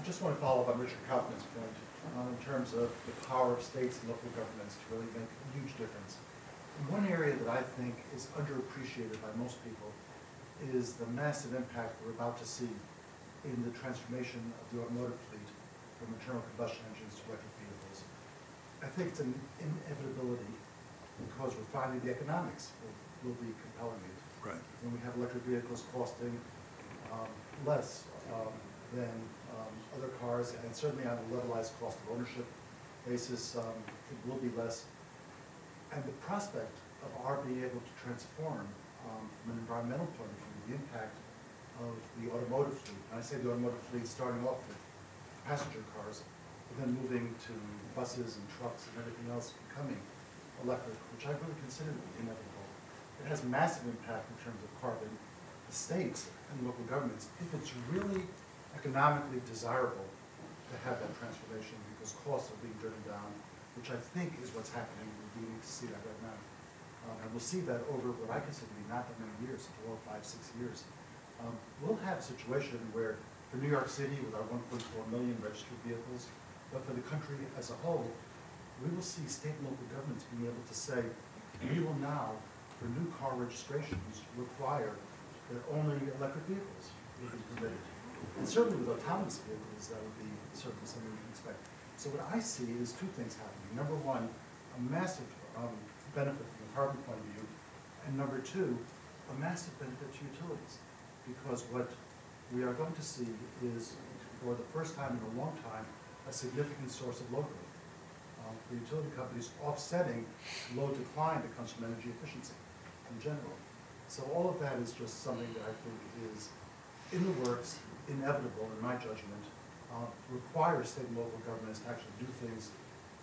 I just want to follow up on Richard Kauffman's point uh, in terms of the power of states and local governments to really make a huge difference. And One area that I think is underappreciated by most people is the massive impact we're about to see in the transformation of the automotive fleet from internal combustion engines to electric vehicles. I think it's an inevitability because we're finding the economics will, will be compelling it. Right. When we have electric vehicles costing um, less um, than um, other cars, and certainly on a levelized cost of ownership basis, um, it will be less. And the prospect of our being able to transform um, from an environmental point of view, the impact of the automotive fleet, and I say the automotive fleet starting off with passenger cars, but then moving to buses and trucks and everything else becoming electric, which I really consider to be inevitable. It has massive impact in terms of carbon. The states and local governments, if it's really economically desirable to have that transformation because costs are being driven down, which I think is what's happening. We're beginning to see that right now. Um, and we'll see that over what I consider to be not that many years, four, five, six years. Um, we'll have a situation where for New York City with our 1.4 million registered vehicles, but for the country as a whole, we will see state and local governments being able to say, we will now, for new car registrations, require that only electric vehicles will be permitted. And certainly with autonomous vehicles, that would be certainly something we can expect. So what I see is two things happening. Number one, a massive um, benefit from a carbon point of view, and number two, a massive benefit to utilities. Because what we are going to see is, for the first time in a long time, a significant source of load growth. Um, For utility companies offsetting low decline that comes from energy efficiency in general. So all of that is just something that I think is in the works, inevitable in my judgment, uh, requires state and local governments to actually do things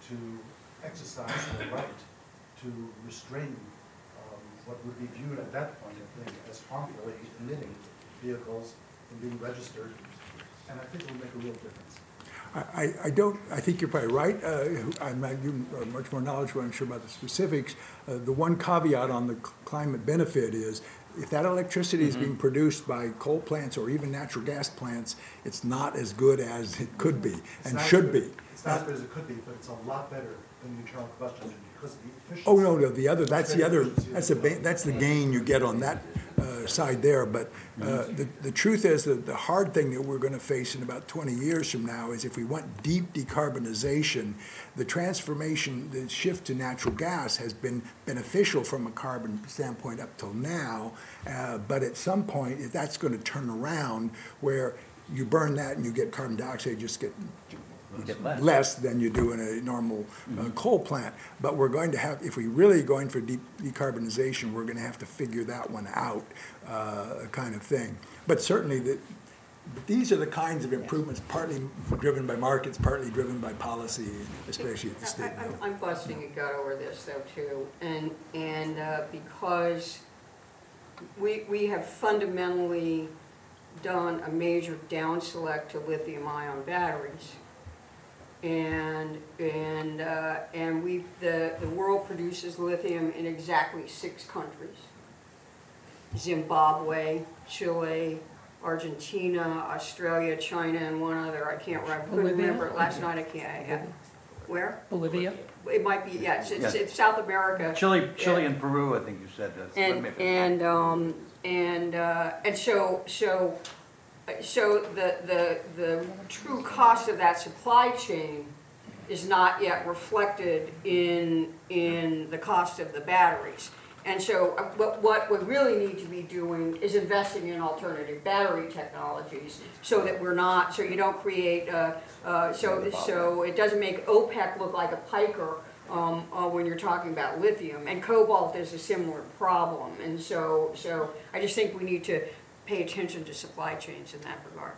to exercise their right to restrain um, what would be viewed at that point, I think, as harmfully emitting vehicles from being registered. And I think it will make a real difference. I, I- don't, I think you're probably right. Uh, I'm you are much more knowledgeable, I'm sure, about the specifics. Uh, The one caveat on the cl- climate benefit is, if that electricity is mm-hmm. being produced by coal plants or even natural gas plants, it's not as good as it could be It's and should as be. It's not as good as it could be, but it's a lot better than the internal combustion engine because of the efficiency. Oh, no, no, the other, that's the other, Efficiency of that's the, the ba- that's the gain you get on that uh, side there. But uh, the, the truth is that the hard thing that we're gonna face in about twenty years from now is if we want deep decarbonization, the transformation, the shift to natural gas has been beneficial from a carbon standpoint up till now. uh, But at some point, if that's gonna turn around where you burn that and you get carbon dioxide, just get You get less. less than you do in a normal uh, coal plant. But we're going to have, if we're really going for deep decarbonization, we're gonna have to figure that one out, uh, kind of thing. But certainly, the, these are the kinds of improvements partly driven by markets, partly driven by policy, especially at the I- state I- level. I'm busting a gut over this though too, and, and uh, because we, we have fundamentally done a major down select to lithium ion batteries. And, and, uh, and we, the, the world produces lithium in exactly six countries. Zimbabwe, Chile, Argentina, Australia, China, and one other, I can't remember, couldn't Bolivia? remember, it last night I can't, I- where? Bolivia? It might be, yes, it's, Yes. it's South America. Chile, Chile and Peru, I think you said. that's- And, maybe- and, um, and, uh, and so, so, so the, the, the true cost of that supply chain is not yet reflected in, in the cost of the batteries. And so uh, what, what we really need to be doing is investing in alternative battery technologies so that we're not, so you don't create, uh, uh, so, so it doesn't make OPEC look like a piker um, uh, when you're talking about lithium. And cobalt is a similar problem. And so, so I just think we need to pay attention to supply chains in that regard.